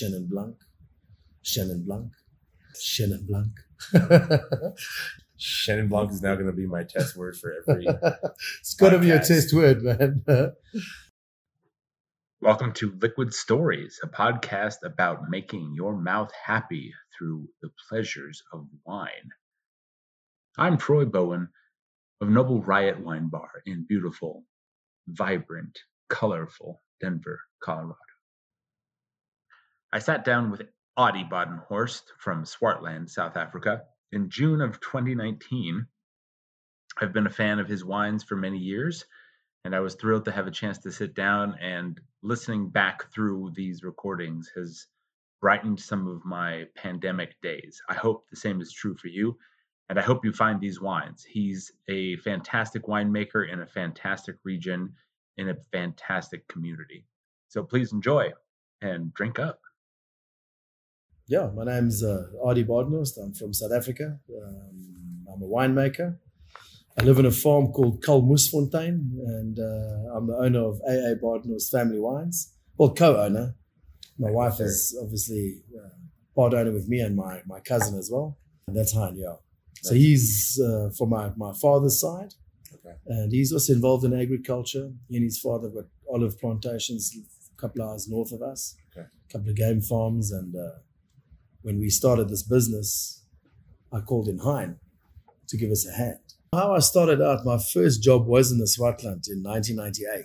Chenin Blanc, Shannon Blanc, Shannon Blanc. Shannon Blanc is now going to be my test word for every. it's got to be a test word, man. Welcome to Liquid Stories, a podcast about making your mouth happy through the pleasures of wine. I'm Troy Bowen of Noble Riot Wine Bar in beautiful, vibrant, colorful Denver, Colorado. I sat down with Adi Badenhorst from Swartland, South Africa, in June of 2019. I've been a fan of his wines for many years, and I was thrilled to have a chance to sit down and listening back through these recordings has brightened some of my pandemic days. I hope the same is true for you, and I hope you find these wines. He's a fantastic winemaker in a fantastic region in a fantastic community. So please enjoy and drink up. Yeah, my name's uh, Adi Badenhorst. I'm from South Africa. Um, I'm a winemaker. I live in a farm called Kalmoesfontein, and uh, I'm the owner of AA Badenhorst Family Wines. Well, co-owner. My wife is obviously uh, part owner with me and my, my cousin as well. And that's Hein, yeah. So he's uh, from my, my father's side. Okay. And he's also involved in agriculture. He and his father have got olive plantations a couple hours north of us, Okay. a couple of game farms. And uh, when we started this business, I called in Hein to give us a hand. How I started out, my first job was in the Swartland in 1998.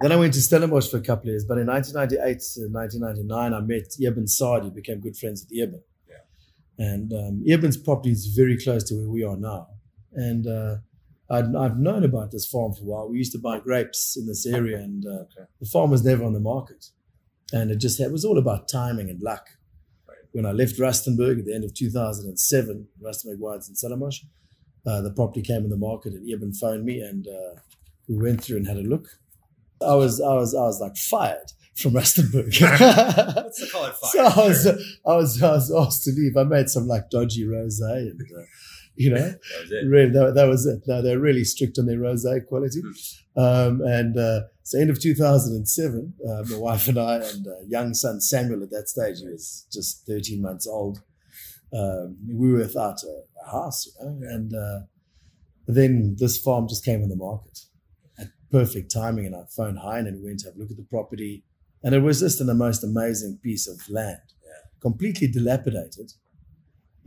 Then I went to Stellenbosch for a couple of years, but in 1998 to 1999, I met Eben Sadie, became good friends with Eben. Yeah. And um, Eben's property is very close to where we are now. And uh, I'd, I've known about this farm for a while. We used to buy grapes in this area, and uh, Okay. the farm was never on the market. And it just it was all about timing and luck. When I left Rustenburg at the end of 2007, Rustenburg Wines in Stellenbosch, uh, the property came on the market, and Eben phoned me, and uh, we went through and had a look. I was I was I was like fired from Rustenburg. Let's call it fire. So I was. I was, I was asked to leave. I made some like dodgy rosé, and uh, you know, That was it. really, that, that was it. No, they're really strict on their rosé quality. Um, and uh, so, end of 2007, uh, my wife and I and uh, young son Samuel at that stage, he was just 13 months old. Um, we were without a, a house, you know, and uh, then this farm just came on the market at perfect timing. And I phoned Hein and we went to have a look at the property. And it was just the most amazing piece of land, completely dilapidated,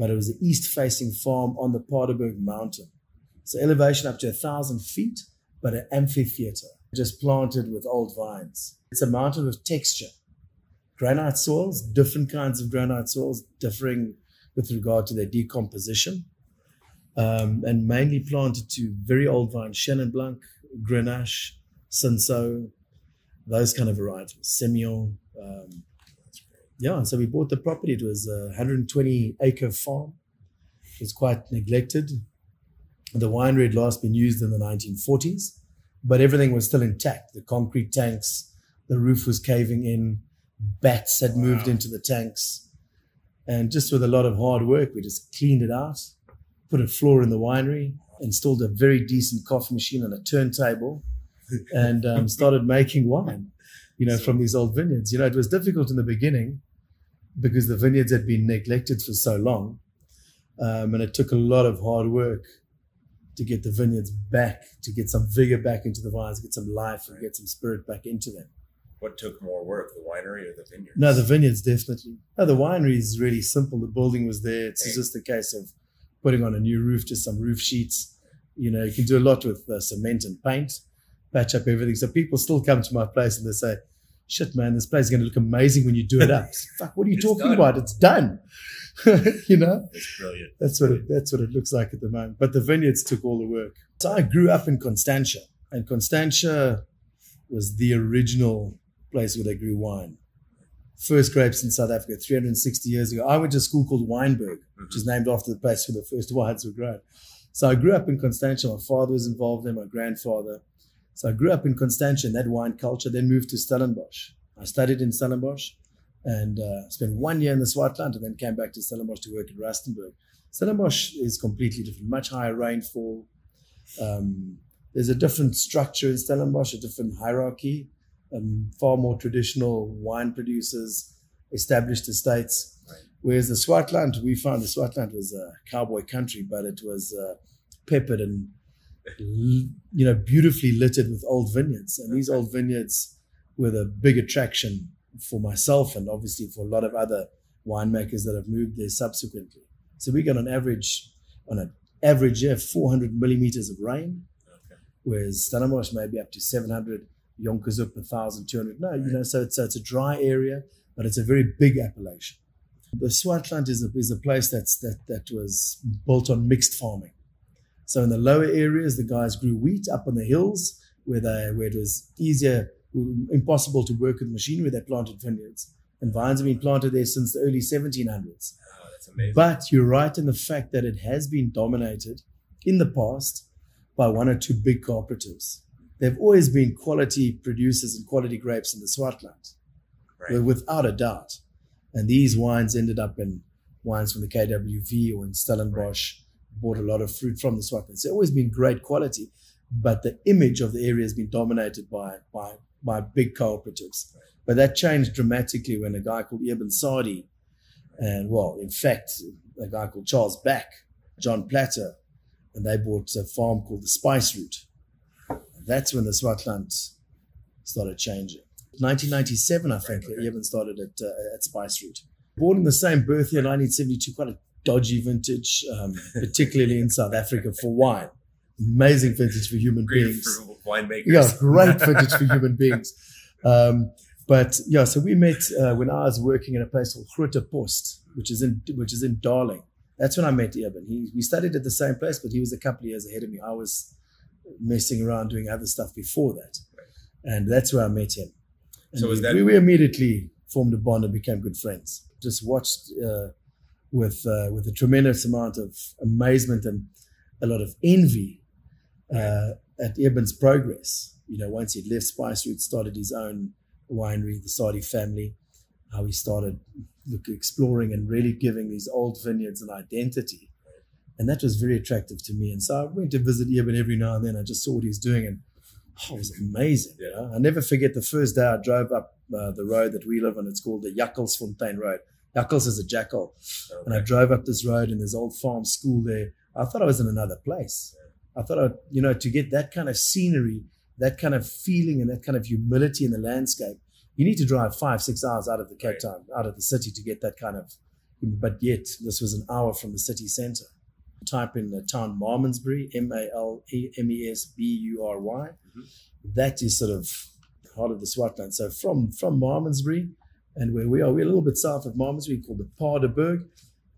but it was an east facing farm on the Paardeberg Mountain. So elevation up to a thousand feet, but an amphitheater just planted with old vines. It's a mountain with texture. Granite soils, different kinds of granite soils, differing with regard to their decomposition, um, and mainly planted to very old vines, Chenin Blanc, Grenache, Cinsault, those kind of varieties, Semillon. Um, yeah, so we bought the property. It was a 120 acre farm. It was quite neglected. The winery had last been used in the 1940s, but everything was still intact. The concrete tanks, the roof was caving in, bats had moved into the tanks. And just with a lot of hard work, we just cleaned it out, put a floor in the winery, installed a very decent coffee machine and a turntable, and um, started making wine, you know, from these old vineyards. You know, it was difficult in the beginning because the vineyards had been neglected for so long. Um, and it took a lot of hard work to get the vineyards back, to get some vigor back into the vines, get some life and get some spirit back into them. What took more work, the winery or the vineyard? No, the vineyards definitely. No, the winery is really simple. The building was there. It's Hey. just a case of putting on a new roof, just some roof sheets. You know, you can do a lot with uh, cement and paint, patch up everything. So people still come to my place and they say, "Shit, man, this place is going to look amazing when you do it up." Fuck, what are you It's talking done. about? It's done. you know, It's brilliant. that's what it, that's what it looks like at the moment. But the vineyards took all the work. So I grew up in Constantia, and Constantia was the original place where they grew wine. First grapes in South Africa, 360 years ago. I went to a school called Wynberg, which mm-hmm. is named after the place where the first wines were grown. So I grew up in Constantia. My father was involved there, my grandfather. So I grew up in Constantia in that wine culture, then moved to Stellenbosch. I studied in Stellenbosch and uh, spent one year in the Swartland and then came back to Stellenbosch to work at Rustenburg. Stellenbosch is completely different, much higher rainfall. Um, there's a different structure in Stellenbosch, a different hierarchy, um, far more traditional wine producers, established estates. Right. Whereas the Swartland, we found the Swartland was a cowboy country, but it was uh, peppered and you know beautifully littered with old vineyards, and these old vineyards were the big attraction for myself and obviously for a lot of other winemakers that have moved there subsequently. So we got on average on an average year 400 millimeters of rain, Okay. whereas Stellenbosch maybe up to 700, Jonkershoek 1,200. No, you know, so it's, so it's a dry area, but it's a very big appellation. The Swartland is a, is a place that's that that was built on mixed farming. So in the lower areas, the guys grew wheat up on the hills where they where it was easier, impossible to work with machinery. They planted vineyards, and vines have been planted there since the early 1700s. Oh, that's amazing. But you're right in the fact that it has been dominated in the past by one or two big cooperatives. There've always been quality producers and quality grapes in the Swartland, right. without a doubt. And these wines ended up in wines from the KWV or in Stellenbosch, bought a lot of fruit from the Swartland. So it's always been great quality, but the image of the area has been dominated by, by, by big cooperatives. But that changed dramatically when a guy called Eben Sadie and well, in fact, a guy called Charles Back, John Platter, and they bought a farm called the Spice Route. That's when the Swartland started changing. 1997, I think, Right, okay. Eben started at, uh, at Spice Route. Born in the same birth year, 1972, quite a dodgy vintage, um, particularly in South Africa for wine. Amazing vintage for human Great beings. for winemakers. Yeah, great vintage for human beings. Um, but yeah, so we met uh, when I was working in a place called Groote Post, which is in which is in Darling. That's when I met Eben. He, we studied at the same place, but he was a couple of years ahead of me. I was messing around doing other stuff before that, and that's where I met him. And So was we, that- we, we immediately formed a bond and became good friends. Just watched uh, with uh, with a tremendous amount of amazement and a lot of envy uh, at Eben's progress. You know, once he'd left Spice Route, started his own winery, the Sadie family, how he started look, exploring and really giving these old vineyards an identity. And that was very attractive to me. And so I went to visit Eben every now and then. I just saw what he was doing and oh, it was amazing. You know? I never forget the first day I drove up uh, the road that we live on. It's called the Jakkalsfontein Road. Jakkels is a jackal. And I drove up this road and there's old farm school there. I thought I was in another place. I thought, I, you know, to get that kind of scenery, that kind of feeling and that kind of humility in the landscape, you need to drive five, six hours out of the Cape Right. Town, out of the city to get that kind of, but yet this was an hour from the city center. Type in the town Malmesbury, M-A-L-M-E-S-B-U-R-Y. Mhm. That is sort of heart of the Swartland. So from, from Malmesbury, and where we are, we're a little bit south of Malmesbury called the Paardeberg.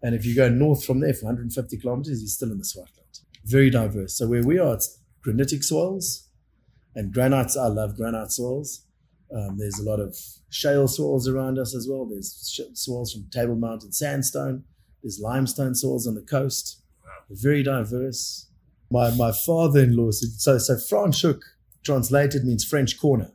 And if you go north from there for 150 kilometers, you're still in the Swartland. Very diverse. So where we are, it's granitic soils and granites. I love granite soils. Um, there's a lot of shale soils around us as well. There's soils from Table Mountain sandstone. There's limestone soils on the coast. Wow. Very diverse. My my father-in-law said so. So Franschhoek translated means French corner.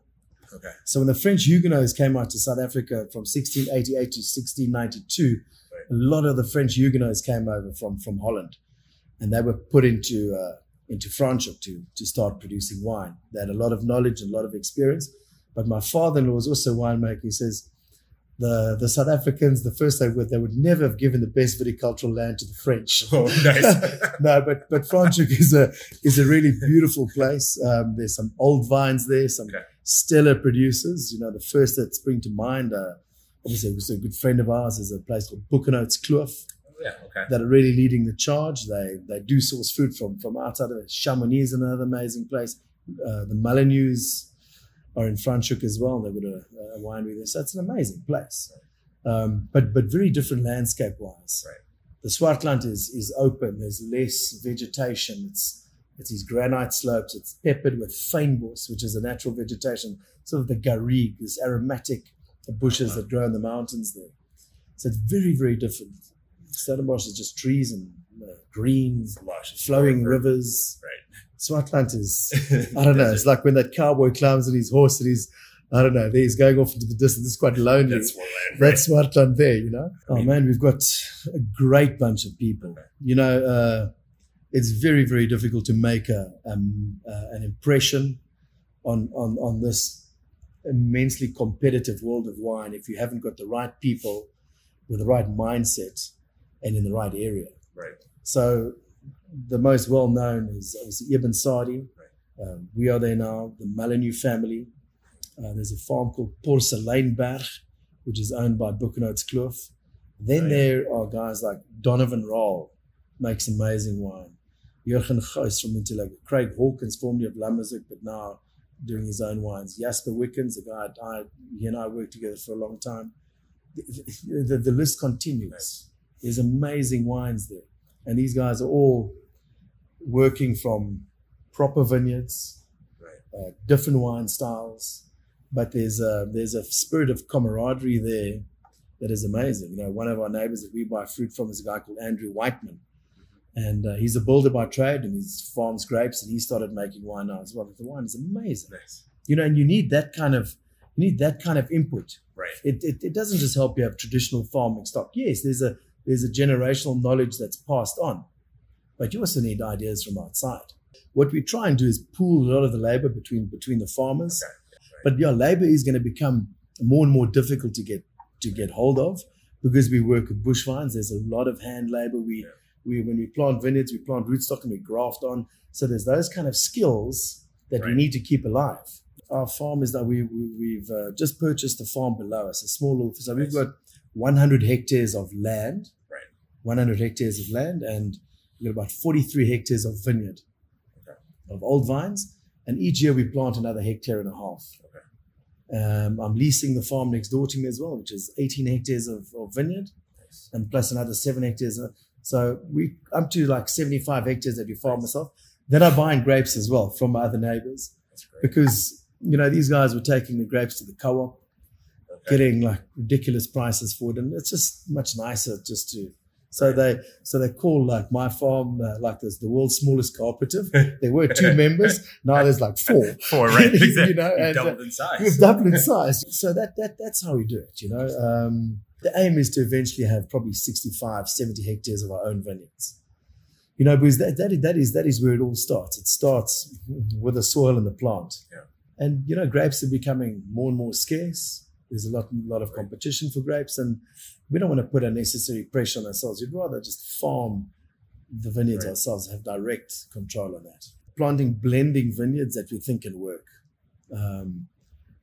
Okay. So when the French Huguenots came out to South Africa from 1688 to 1692, Right. a lot of the French Huguenots came over from, from Holland, and they were put into uh, into Franschhoek to to start producing wine. They had a lot of knowledge and a lot of experience. But my father-in-law was also a winemaker. He says the the South Africans, the first they would they would never have given the best viticultural land to the French. Oh, nice. no, but but Franschhoek is a is a really beautiful place. Um, there's some old vines there, some Okay. stellar producers. You know, the first that spring to mind, uh, obviously, was a good friend of ours. Is a place called Boekenhoutskloof yeah. Okay. that are really leading the charge. They they do source fruit from from outside of it. Chamonix is another amazing place. Uh, the Mullineux are in Franschhoek as well. They've got a, a winery there, so it's an amazing place. Um, but but very different landscape wise. Right. The Swartland is is open. There's less vegetation. It's it's these granite slopes. It's peppered with fynbos, which is a natural vegetation, sort of the garrigue, this aromatic bushes that grow in the mountains there. So it's very very different. Stellenbosch is just trees and uh, greens, Lush. flowing rivers. Right. Swartland is I don't know. It's like when that cowboy climbs on his horse and he's, I don't know, he's going off into the distance. It's quite lonely. That's land. That's Swartland there, you know. I Oh man, we've got a great bunch of people. You know, uh, it's very, very difficult to make a um, uh, an impression on on on this immensely competitive world of wine if you haven't got the right people with the right mindset and in the right area. Right. So the most well known is obviously Eben Sadie. Right. Um, we are there now, the Mullineux family. Uh, there's a farm called Porseleinberg, which is owned by Boekenhoutskloof. Then Right. there are guys like Donovan Rall, makes amazing wine. Jurgen Gouws from Intellego. Craig Hawkins, formerly of Lammershoek, but now doing his own wines. Jasper Wickens, a guy I, he and I worked together for a long time. The, the, the list continues. There's amazing wines there. And these guys are all working from proper vineyards, Right. uh, different wine styles, but there's a there's a spirit of camaraderie there that is amazing. You know, one of our neighbors that we buy fruit from is a guy called Andrew Whiteman, and uh, he's a builder by trade, and he farms grapes, and he started making wine now as well. The wine is amazing, Nice. you know, and you need that kind of you need that kind of input. Right. It, it, it doesn't just help you have traditional farming stock. Yes, there's a there's a generational knowledge that's passed on, but you also need ideas from outside. What we try and do is pool a lot of the labor between between the farmers. Okay. Right. But yeah, labor is going to become more and more difficult to get to get hold of because we work with bush vines. There's a lot of hand labor. We Yeah. we when we plant vineyards, we plant rootstock and we graft on. So there's those kind of skills that we need to keep alive. Our farm is that we, we we've uh, just purchased a farm below us, a small little. So we've got 100 hectares of land, Right. 100 hectares of land, and we've got about 43 hectares of vineyard Okay. of old vines. And each year we plant another hectare and a half. Um, I'm leasing the farm next door to me as well, which is 18 hectares of, of vineyard Nice. and plus another seven hectares. So we up to like 75 hectares that we farm myself. Then I'm buying grapes as well from my other neighbors because you know these guys were taking the grapes to the co-op, Okay. getting like ridiculous prices for it, and it's just much nicer just to. So they so they call like my farm uh, like this the world's smallest cooperative. There were two members, now there's like four. Four, right? You Exactly. know, You've and, doubled in size. We've doubled in size. So that that that's how we do it, you know. Um, the aim is to eventually have probably 65, 70 hectares of our own vineyards. You know, because that, that, is, that is that is where it all starts. It starts with the soil and the plant. Yeah. And you know, grapes are becoming more and more scarce. There's a lot lot of competition for grapes, and we don't want to put unnecessary pressure on ourselves. We'd rather just farm the vineyards Right. ourselves, have direct control on that. Planting blending vineyards that we think can work. Um,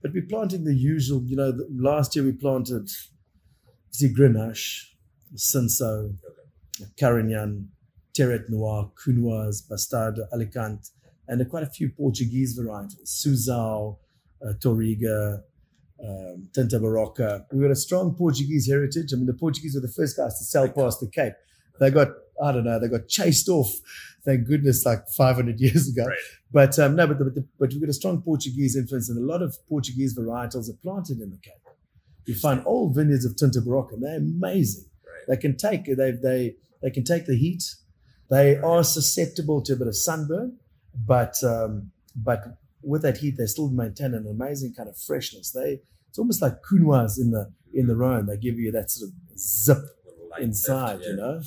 but we're planting the usual, you know, the, last year we planted the Grenache, Cinsault, Carignan, Terret Noir, Counoise, Bastardo, Alicante, and quite a few Portuguese varietals, Souzão, uh, Touriga, um, Tinta Barocca. We've got a strong Portuguese heritage. I mean, the Portuguese were the first guys to sail past the Cape. They got, I don't know, they got chased off, thank goodness, like 500 years ago. Right. But um, no, but, the, but, the, but we've got a strong Portuguese influence, and a lot of Portuguese varietals are planted in the Cape. You find old vineyards of Tinta Barocca, and they're amazing. Right. They can take they they they can take the heat. They are susceptible to a bit of sunburn, but um, but with that heat, they still maintain an amazing kind of freshness. They it's almost like Counoise in the in the Rhone. They give you that sort of zip inside, lift, you know.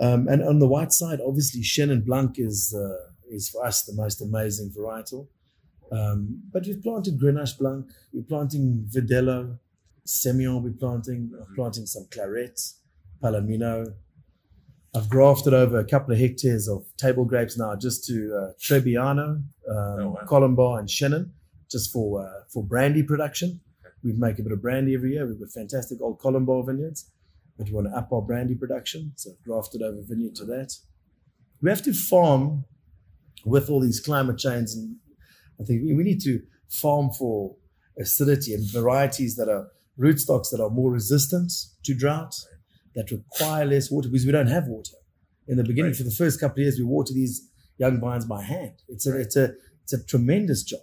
Um, and on the white side, obviously, Chenin Blanc is uh, is for us the most amazing varietal. Um, but we've planted Grenache Blanc, we're planting Verdelho, Semillon, we're planting, I'm planting some Clairette, Palomino. I've grafted over a couple of hectares of table grapes now just to uh, Trebbiano, um, Oh, wow. Colombard, and Shannon, just for uh, for brandy production. We make a bit of brandy every year. We've got fantastic old Colombard vineyards, but we want to up our brandy production, so I've grafted over vineyard to that. We have to farm with all these climate change, and I think we we need to farm for acidity and varieties that are rootstocks that are more resistant to drought, that require less water because we don't have water. In the beginning, Right. for the first couple of years, we water these young vines by hand. It's a it's a it's a tremendous job.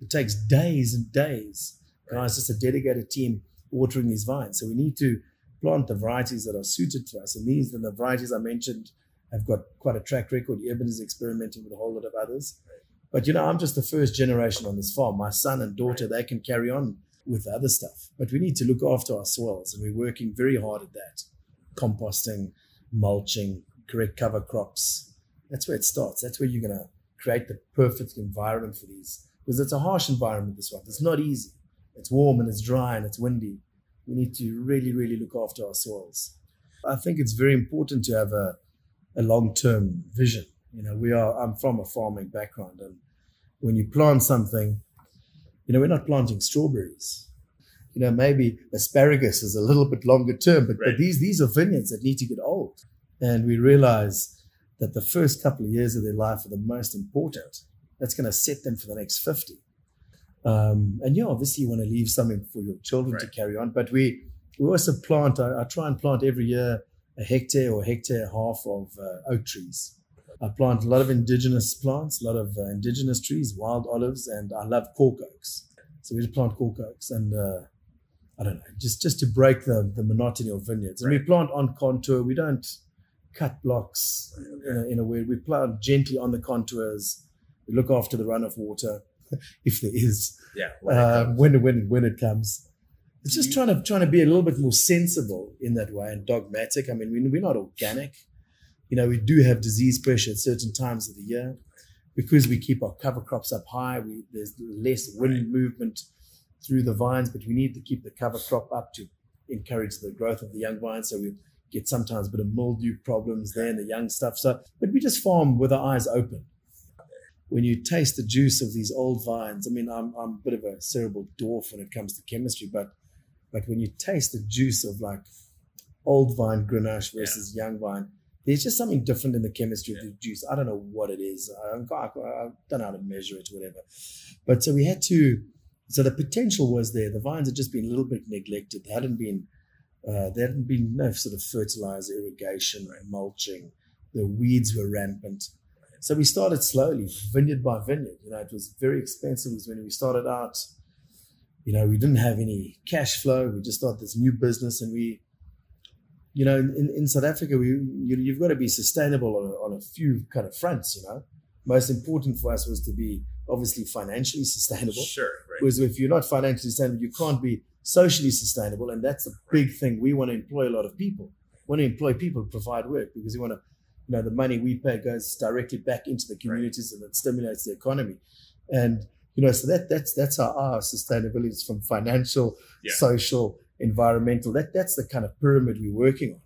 It takes days and days. Guys, just a dedicated team watering these vines. So we need to plant the varieties that are suited to us. And these and the varieties I mentioned have got quite a track record. Urban is experimenting with a whole lot of others. But you know, I'm just the first generation on this farm. My son and daughter, they can carry on with the other stuff. But we need to look after our soils, and we're working very hard at that. Composting, mulching, correct cover crops. That's where it starts. That's where you're gonna create the perfect environment for these. Because it's a harsh environment, this one. It's not easy. it's warm and it's dry and it's windy. We need to really, really look after our soils. I think it's very important to have a, a long term vision. You know, we are, I'm from a farming background, and when you plant something, you know, we're not planting strawberries. You know, maybe asparagus is a little bit longer term, but, Right. but these, these are vineyards that need to get old. And we realize that the first couple of years of their life are the most important. That's going to set them for the next 50. Um, and yeah, obviously you want to leave something for your children to carry on. But we, we also plant, I, I try and plant every year a hectare or hectare half of uh, oak trees. I plant a lot of indigenous plants, a lot of uh, indigenous trees, wild olives, and I love cork oaks. So we just plant cork oaks and uh, I don't know, just just to break the, the monotony of vineyards. And we plant on contour. We don't cut blocks in a, in a way. We plant gently on the contours. We look after the runoff water, if there is, Yeah. when it uh, comes. when when when it comes. It's just trying to trying to be a little bit more sensible in that way and dogmatic. I mean, we, we're not organic. You know, we do have disease pressure at certain times of the year because we keep our cover crops up high. We, there's less wind Right. movement through the vines, but we need to keep the cover crop up to encourage the growth of the young vines. So we get sometimes a bit of mildew problems there in the young stuff. So, but we just farm with our eyes open. When you taste the juice of these old vines, I mean, I'm, I'm a bit of a cerebral dwarf when it comes to chemistry, but but when you taste the juice of like old vine Grenache versus young vine, there's just something different in the chemistry of the juice. I don't know what it is. I, I, I don't know how to measure it, whatever. But so we had to. So the potential was there. The vines had just been a little bit neglected. They hadn't been. Uh, there hadn't been no sort of fertilizer, irrigation, mulching. The weeds were rampant. So we started slowly, vineyard by vineyard. You know, it was very expensive. It was when we started out. You know, we didn't have any cash flow. We just started this new business, and we you know, in, in South Africa, we you, you've got to be sustainable on a, on a few kind of fronts. You know, most important for us was to be obviously financially sustainable. Sure. Right. Because if you're not financially sustainable, you can't be socially sustainable, and that's a big thing. We want to employ a lot of people. We want to employ people to provide work because we want to, you know, the money we pay goes directly back into the communities and it stimulates the economy. And you know, so that that's that's how our sustainability is from financial, Yeah. social, environmental. That that's the kind of pyramid we're working on.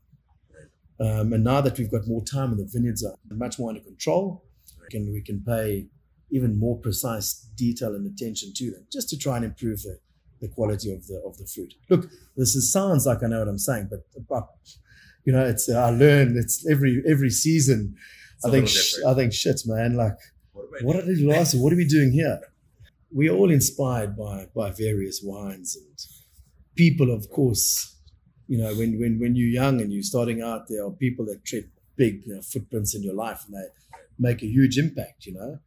Um, and now that we've got more time and the vineyards are much more under control, we can we can pay even more precise detail and attention to them, just to try and improve the, the quality of the of the fruit. Look, this is, sounds like I know what I'm saying, but, but you know, it's I learn. It's every every season. It's I think sh- I think shit, man. Like, What what did you ask? What are we doing here? We are all inspired by by various wines and people, of course. You know, when when when you're young and you're starting out, there are people that tread big you know, footprints in your life, and they make a huge impact. You know,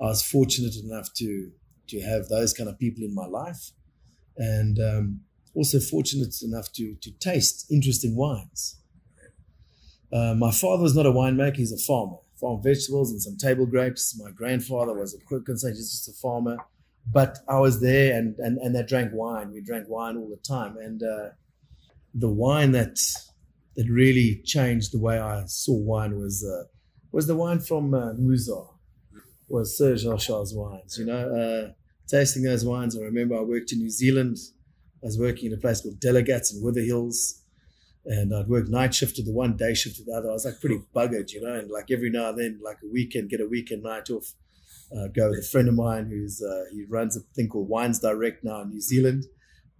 I was fortunate enough to to have those kind of people in my life, and um, also fortunate enough to to taste interesting wines. Uh, my father was not a winemaker; he's a farmer. Farmed vegetables and some table grapes. My grandfather was a quick and say he's just a farmer. But I was there, and and and they drank wine. We drank wine all the time, and uh, the wine that that really changed the way I saw wine was uh, was the wine from uh, Musar, was Sir Jacques wines. You know, uh, tasting those wines. I remember I worked in New Zealand. I was working in a place called Delegat's in Wither Hills, and I'd work night shift to the one, day shift to the other. I was like pretty buggered, you know, and like every now and then, like a weekend, get a weekend night off. Uh, go with a friend of mine who's uh, he runs a thing called Wines Direct now in New Zealand,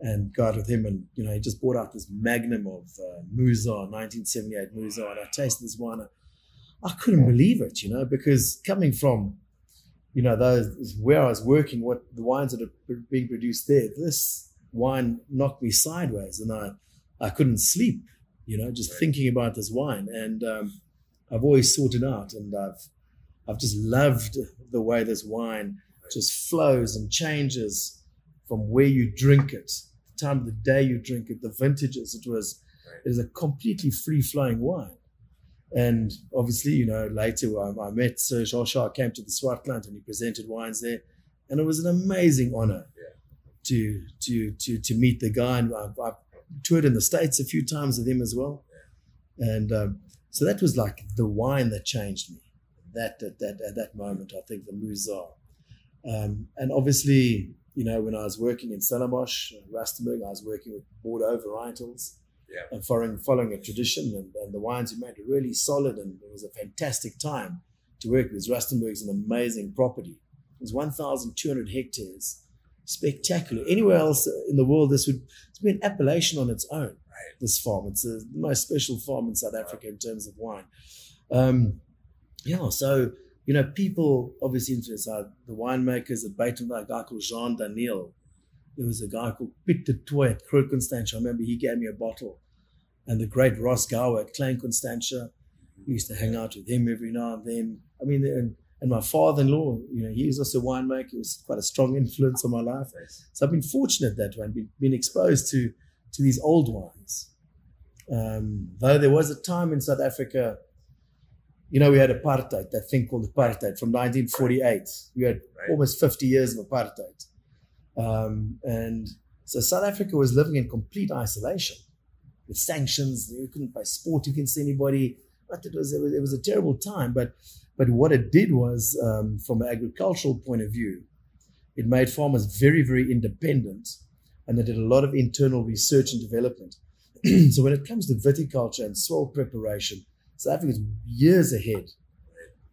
and go with him. And you know, he just bought out this magnum of uh, Musar, 1978 Musar, and I tasted this wine. I couldn't believe it, you know, because coming from, you know, those where I was working, what the wines that are being produced there, this wine knocked me sideways, and I, I couldn't sleep, you know, just Right. thinking about this wine. And um, I've always sought it out, and I've, I've just loved the way this wine just flows and changes from where you drink it, the time of the day you drink it, the vintages. It was, Right. it is a completely free flowing wine. And obviously, you know, later I, I met Serge Hochar, came to the Swartland and he presented wines there. And it was an amazing honor Yeah. to, to, to, to meet the guy. And I've, I've toured in the States a few times with him as well. And um, so that was like the wine that changed me. That, at that, at that moment, I think the Musar. Um, and obviously, you know, when I was working in Stellenbosch, uh, Rustenburg, I was working with Bordeaux varietals Yeah. and following, following a tradition. And, and the wines we made were really solid, and it was a fantastic time to work with. Rustenburg's an amazing property. It was 1,200 hectares, spectacular. Anywhere else in the world, this would be an appellation on its own. Right. This farm, it's a, the most special farm in South Africa in terms of wine. Um, yeah, so you know, people obviously influence uh, the winemakers at Buitenverwachting, a guy called Jean Daneel. There was a guy called Piet de Toy at Constantia. I remember he gave me a bottle. And the great Ross Gower at Klein Constantia. We used to hang out with him every now and then. I mean, and, and my father-in-law, you know, he was also a winemaker. He was quite a strong influence on my life. So I've been fortunate that way and been, been exposed to, to these old wines. Um, though there was a time in South Africa, you know, we had apartheid, that thing called apartheid from 1948. We had Right. almost 50 years of apartheid. Um, and so South Africa was living in complete isolation with sanctions. You couldn't buy sport against anybody. But it was, it was, it was a terrible time. But, but what it did was, um, from an agricultural point of view, it made farmers very, very independent. And they did a lot of internal research and development. so when it comes to viticulture and soil preparation, South Africa is years ahead,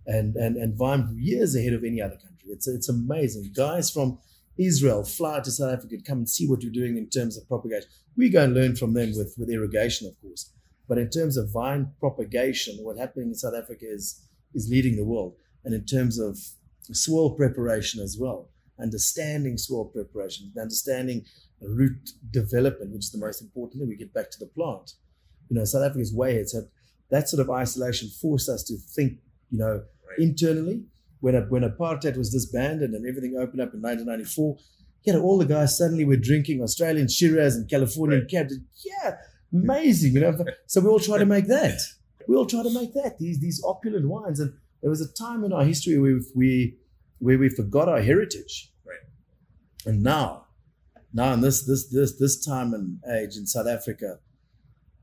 and and and vine years ahead of any other country. It's it's amazing. Guys from Israel fly to South Africa come and see what we're doing in terms of propagation. We go and learn from them with with irrigation, of course, but in terms of vine propagation, what happening in South Africa is is leading the world, and in terms of soil preparation as well, understanding soil preparation, understanding root development, which is the most important thing. We get back to the plant. You know, South Africa's way ahead. So that sort of isolation forced us to think, you know, Right. internally. When when apartheid was disbanded and everything opened up in 1994, you know, all the guys suddenly were drinking Australian Shiraz and Californian Right. Cab. Yeah, amazing, you know. So we all try to make that. We all try to make that these these opulent wines. And there was a time in our history where we where we forgot our heritage. Right. And now, now in this this this this time and age in South Africa,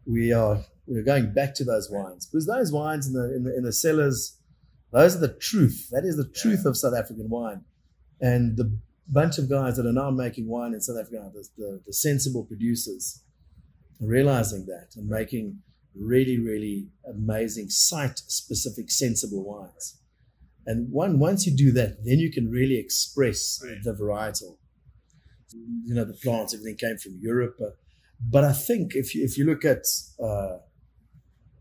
we are we're going back to those wines because those wines in the in the in the cellars, those are the truth. That is the truth of South African wine, and the bunch of guys that are now making wine in South Africa, the, the, the sensible producers, realizing that and making really really amazing site specific sensible wines. And one once you do that, then you can really express Right. the varietal. You know, the plants, everything came from Europe, but but I think if you, if you look at uh,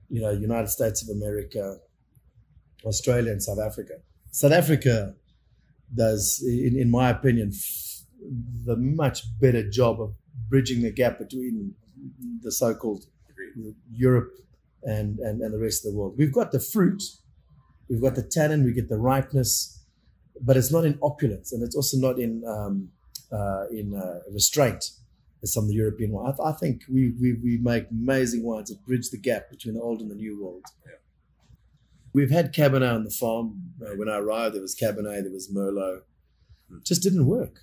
you know United States of America, Australia, and South Africa, South Africa does, in, in my opinion, f- the much better job of bridging the gap between the so-called Europe and, and and the rest of the world. We've got the fruit, we've got the tannin, we get the ripeness, but it's not in opulence, and it's also not in um, uh, in uh, restraint as some of the European wine. I, I think we, we we make amazing wines that bridge the gap between the old and the new world. Yeah. We've had Cabernet on the farm. Uh, when I arrived, there was Cabernet, there was Merlot. Hmm. Just didn't work.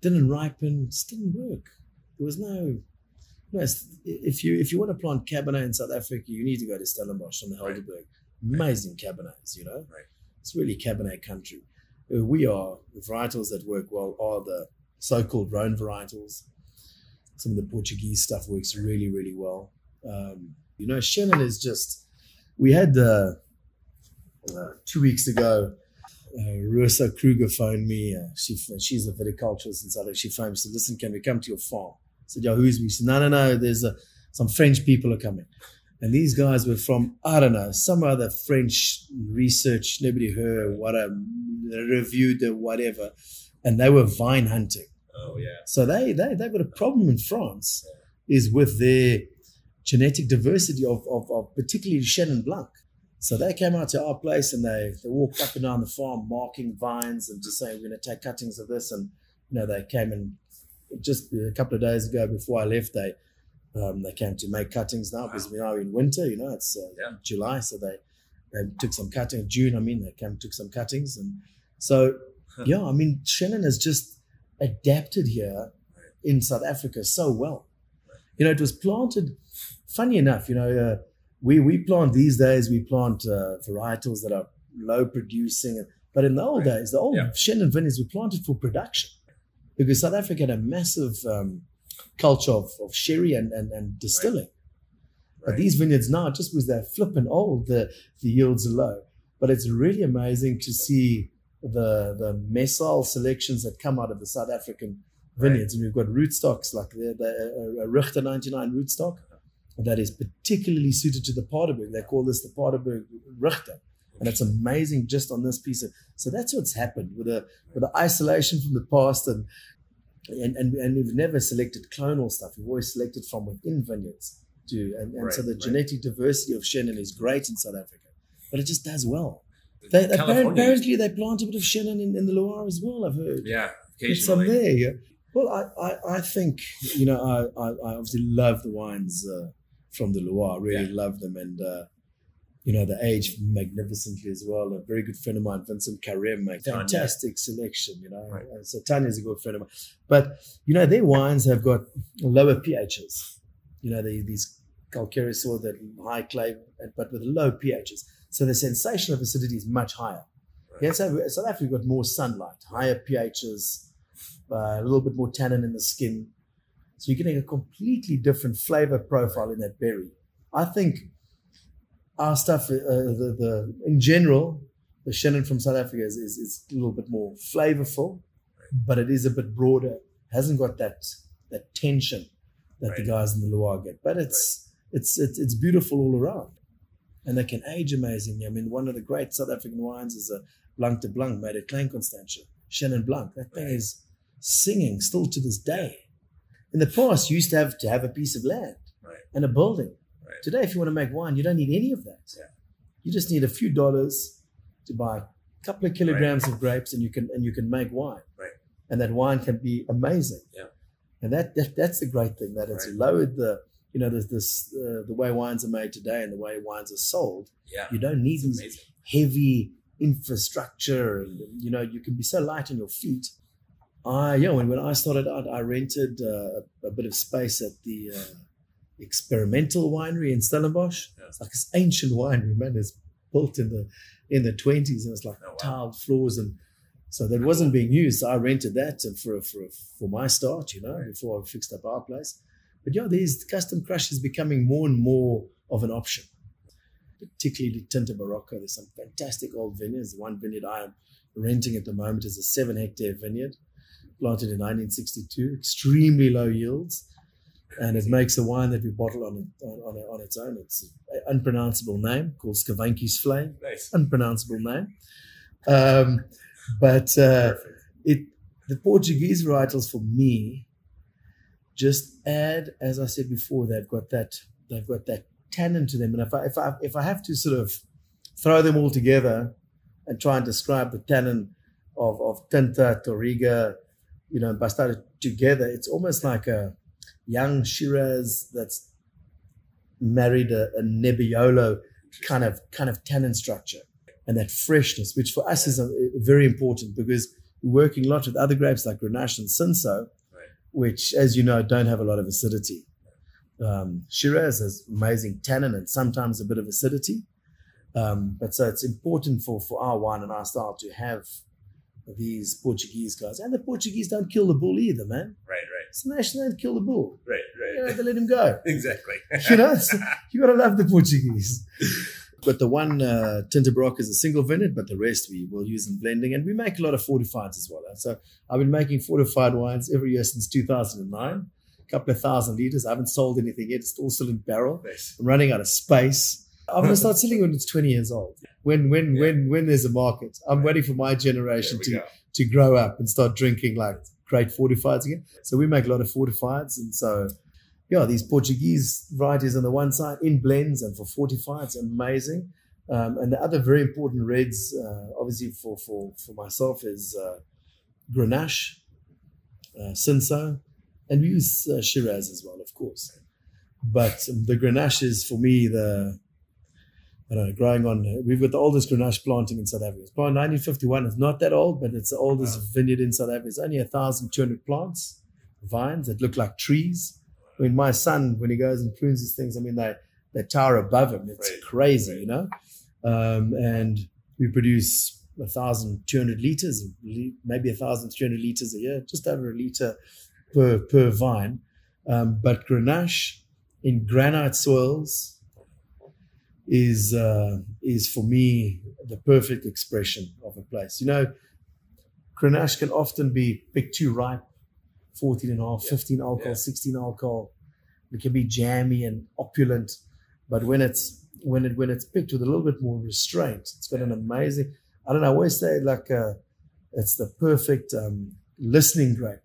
Didn't ripen. Just didn't work. There was no. no, if you if you want to plant Cabernet in South Africa, you need to go to Stellenbosch on the Right. Helderberg. Amazing Cabernets, you know. Right. It's really Cabernet country. Uh, We are the varietals that work well are the so-called Rhone varietals. Some of the Portuguese stuff works really, really well. Um, you know, Shannon is just. We had uh, uh, two weeks ago. Uh, Rosa Kruger phoned me. Uh, she she's a viticulturist in South Africa. She phoned me. Said, "Listen, can we come to your farm?" I said, "Yeah, who's we?" She said, "No, no, no. There's a, some French people are coming." And these guys were from, I don't know, some other French research, nobody heard, what a reviewed or whatever. And they were vine hunting. Oh yeah. So they, they, they've got a problem in France is with their genetic diversity of, of, of particularly Chenin Blanc. So they came out to our place and they, they walked up and down the farm marking vines and just saying, we're going to take cuttings of this. And, you know, they came and just a couple of days ago before I left, they, um, they came to make cuttings now because we are in winter, you know, it's uh, Yeah. July. So they, they took some cutting, June, I mean, they came and took some cuttings. And so, yeah, I mean, Shannon has just adapted here in South Africa so well. You know, it was planted, funny enough, you know, uh, we, we plant these days, we plant uh, varietals that are low producing. But in the old Right. days, the old Yeah. Shannon vineyards were planted for production. because South Africa had a massive um, culture of, of sherry and, and, and distilling. But Right. these vineyards now, just because they're flipping old, the, the yields are low. But it's really amazing to see the the massal selections that come out of the South African vineyards. And we've got rootstocks like the, the uh, Richter 99 rootstock that is particularly suited to the Paardeberg. They call this the Paardeberg Richter. And it's amazing just on this piece of so that's what's happened with the with the isolation from the past and and, and, and we've never selected clonal stuff. We've always selected from within vineyards to and, and so the right. genetic diversity of Chenin is great in South Africa. But it just does well. They, apparently they plant a bit of Chenin in, in the Loire as well, I've heard. Yeah, occasionally. there, yeah. Well, I, I, I think, you know, I, I, I obviously love the wines uh, from the Loire. I really love them. And, uh, you know, they age magnificently as well. A very good friend of mine, Vincent Carême, a fantastic selection, you know. Right. So Tanya's a good friend of mine. But, you know, their wines have got lower pHs. You know, they, these calcareous soil, that high clay, but with low pHs. So the sensation of acidity is much higher. Yeah, so South Africa got more sunlight, higher pHs, uh, a little bit more tannin in the skin. So you're getting a completely different flavor profile in that berry. I think our stuff, uh, the, the in general, the Shannon from South Africa is, is, is a little bit more flavorful, but it is a bit broader. Hasn't got that that tension that the guys in the Loire get. But it's it's it's it's beautiful all around, and they can age amazingly. I mean, one of the great South African wines is a Blanc de Blanc made at Klein Constantia, Chenin Blanc. That thing Right. is singing still to this day. In the past, you used to have to have a piece of land Right. and a building. Right. Today, if you want to make wine, you don't need any of that. Yeah. You just need a few dollars to buy a couple of kilograms of grapes, and you can and you can make wine. Right. And that wine can be amazing. Yeah. And that, that that's the great thing that it's Right. lowered the you know there's this uh, the way wines are made today and the way wines are sold. Yeah, You don't need it's these amazing. heavy infrastructure and you know you can be so light on your feet i yeah when, when i started out i rented uh, a, bit of space at the uh, experimental winery in stellenbosch Yeah. it's like this ancient winery man it's built in the in the 20s and it's like Oh, wow. tiled floors and so that wasn't being used so i rented that for for for my start you know Right. before i fixed up our place but yeah these custom crush is becoming more and more of an option particularly the Tinta Barocca. There's some fantastic old vineyards. The one vineyard I'm renting at the moment is a seven hectare vineyard planted in 1962, extremely low yields. And it makes a wine that we bottle on, on, on, on its own. It's an unpronounceable name called Skavanki's Flame. Nice. Unpronounceable name. Um, but uh, it the Portuguese varietals for me just add, as I said before, they've got that they've got that tannin to them. And if I if I if I have to sort of throw them all together and try and describe the tannin of of Tinta, Touriga, you know, Bastardo together, it's almost like a young Shiraz that's married a, a Nebbiolo kind of kind of tannin structure and that freshness, which for us is a, very important because we're working a lot with other grapes like Grenache and Cinsault, Right. which, as you know, don't have a lot of acidity. Um, Shiraz has amazing tannin and sometimes a bit of acidity. Um, but so it's important for, for our wine and our style to have these Portuguese guys. And the Portuguese don't kill the bull either, man. Right, right, It's the nation don't kill the bull. right, You know, right. they let him go. exactly. You know, it's- you got to love the Portuguese. But the one uh, Tinta Barocca is a single vineyard, but the rest we will use in blending. And we make a lot of fortifieds as well. So I've been making fortified wines every year since 2009, a couple of thousand liters. I haven't sold anything yet. It's all still in barrel. nice. I'm running out of space. I'm going to start selling when it's 20 years old. When when Yeah. when when there's a market, I'm Right. waiting for my generation to go. to grow up and start drinking like great fortifieds again. So we make a lot of fortifieds, and so yeah, these Portuguese varieties on the one side in blends and for fortifieds, amazing. Um, and the other very important reds, uh, obviously for for for myself, is uh, Grenache, uh, Cinsault, and we use uh, Shiraz as well, of course. But the Grenache is for me the I don't know, growing on. We've got the oldest Grenache planting in South Africa. It's planted 1951. It's not that old, but it's the oldest Wow. vineyard in South Africa. It's only 1,200 plants, vines that look like trees. I mean, my son, when he goes and prunes these things, I mean, they, they tower above him. It's Right, crazy, right. you know? Um, and we produce thousand two hundred liters, maybe a thousand three hundred liters a year, just over a liter per per vine. Um, but Grenache in granite soils is uh, is for me the perfect expression of a place. You know, Grenache can often be picked too ripe, 14 and a half, 15 alcohol, Yeah. 16 alcohol. It can be jammy and opulent, but when it's when it when it's picked with a little bit more restraint, it's got an amazing. I don't know. I always say like uh, it's the perfect um, listening grape.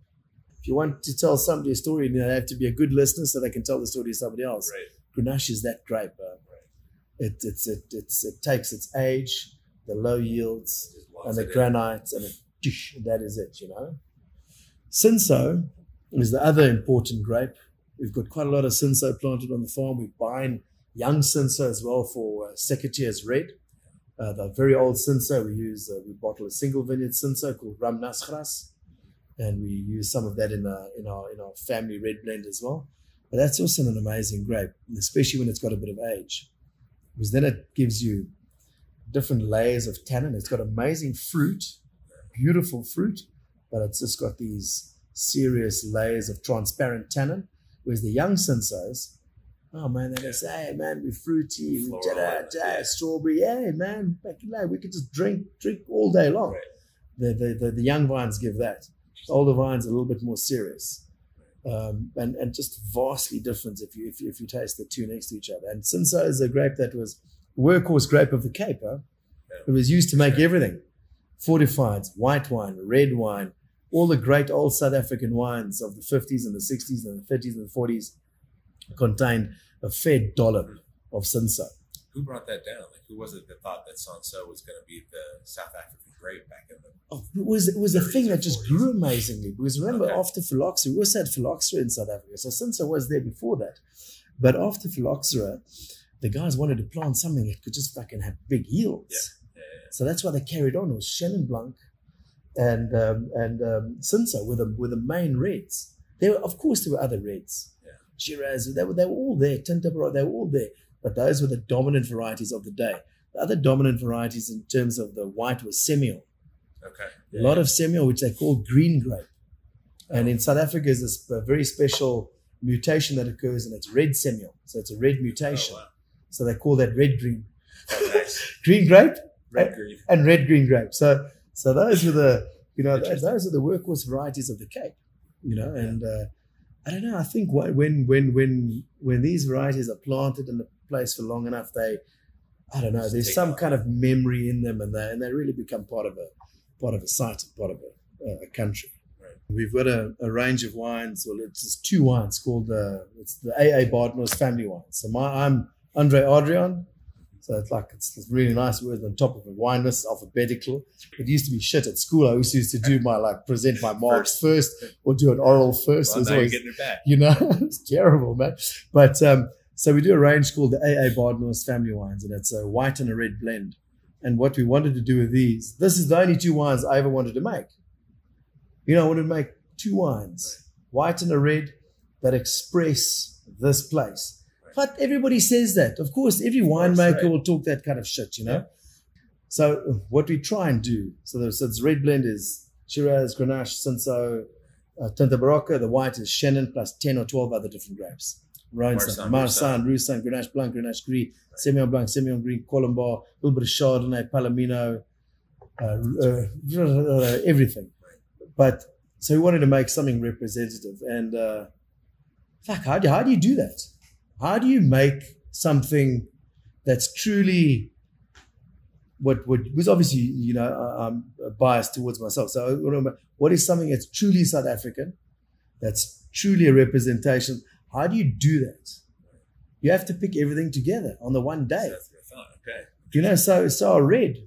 If you want to tell somebody a story, you know, they have to be a good listener so they can tell the story to somebody else. Right. Grenache is that grape. Uh, it, it's, it, it's, it takes its age, the low yields, and the granites, and it, that is it, you know. Cinsault is the other important grape. We've got quite a lot of Cinsault planted on the farm. We're buying young Cinsault as well for uh, Secateurs Red. Uh, the very old Cinsault, we use, uh, we bottle a single vineyard Cinsault called Ramnasgras, and we use some of that in, uh, in, our, in our family red blend as well. But that's also an amazing grape, especially when it's got a bit of age, because then it gives you different layers of tannin. It's got amazing fruit, beautiful fruit, but it's just got these serious layers of transparent tannin. Whereas the young Cinsaults, oh man, they just say, hey man, we're fruity, Floral da, da, yeah. strawberry, hey man, back in day, we could just drink, drink all day long. Right. The, the, the, the young vines give that. The Older vines are a little bit more serious. Um, and, and just vastly different if you, if you if you taste the two next to each other. And Cinsault is a grape that was workhorse grape of the Cape. Huh? It was used to make everything: fortified, white wine, red wine, all the great old South African wines of the 50s and the 60s and the 30s and the 40s contained a fair dollop of Cinsault. Who brought that down? Like, who was it that thought that Cinsault was going to be the South African grape back in the? Oh, it was it was a thing that just 40s. grew amazingly because remember Okay. after phylloxera, we also had phylloxera in South Africa. So I was there before that, but after phylloxera, the guys wanted to plant something that could just fucking have big yields. Yeah, So that's why they carried on. It was Chenin Blanc and um, and um, were the were the main reds. There were, of course, there were other reds. Yeah. Shiraz, they were they were all there. Tinta Barocca, they were all there. But those were the dominant varieties of the day. The other dominant varieties in terms of the white was Semillon Okay. a lot of Semillon, which they call green grape. And in South Africa, is this a very special mutation that occurs, and it's red Semillon. So it's a red mutation. Oh, wow. So they call that red green. Oh, nice. Green grape Red green. and red green grape. So so those are the you know those, are the workhorse varieties of the Cape. You know, and uh, I don't know. I think when when when when these varieties are planted in a place for long enough, they I don't know. Just There's some off. kind of memory in them, and they and they really become part of a part of a site, part of a, a country. Right. We've got a, a range of wines, Well, it's just two wines called the it's the AA Badenhorst family wine. So my I'm Andre Adrian. So it's like it's, it's really nice words on top of a wine list, alphabetical. It used to be shit at school. I always used to do my like present my marks first, or do an oral first. Well, It was you're getting it back. you know, it's terrible, man. But um, so we do a range called the AA Badenhorst Family Wines, and it's a white and a red blend. And what we wanted to do with these, this is the only two wines I ever wanted to make. You know, I wanted to make two wines, white and a red, that express this place. But everybody says that. Of course, every winemaker right. will talk that kind of shit, you know. Yeah. So what we try and do, so the so this red blend is Shiraz, Grenache, Cinsault, uh, Tinta Barocca. The white is Chenin plus 10 or 12 other different grapes. Rhinestone, Marsanne, Roussanne, Grenache Blanc, Grenache Gris, Semillon Blanc, Semillon Green, Colombard, a little bit of Chardonnay, Palomino, uh, uh, everything. But so we wanted to make something representative. And uh, fuck, how do, how do you do that? How do you make something that's truly what what was obviously you know I'm biased towards myself. So what is something that's truly South African, that's truly a representation. How do you do that? You have to pick everything together on the one day. That's what I thought. Okay. You know, so so a red,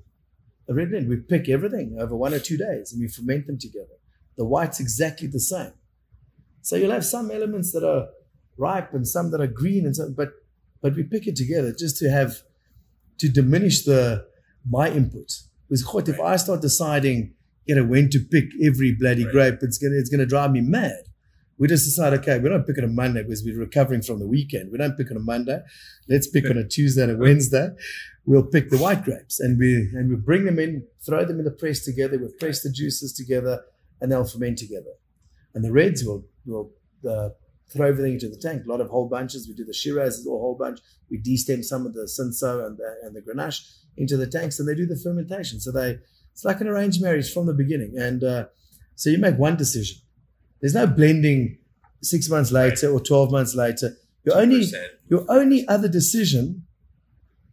a red blend, we pick everything over one or two days and we ferment them together. The white's exactly the same. So you'll have some elements that are ripe and some that are green and some, but but we pick it together just to have to diminish the my input. Because God, if I start deciding, you know, when to pick every bloody Right. grape, it's gonna it's gonna drive me mad. We just decide, okay, we don't pick on a Monday because we're recovering from the weekend. We don't pick on a Monday. Let's pick on a Tuesday and a Wednesday. We'll pick the white grapes and we and we bring them in, throw them in the press together. We'll press the juices together, and they'll ferment together. And the reds will will uh, throw everything into the tank. A lot of whole bunches. We do the Shiraz a whole bunch. We destem some of the Cinsault and the, and the Grenache into the tanks, and they do the fermentation. So they it's like an arranged marriage from the beginning. And uh, so you make one decision. There's no blending six months later or 12 months later. Your only, 2%. your only other decision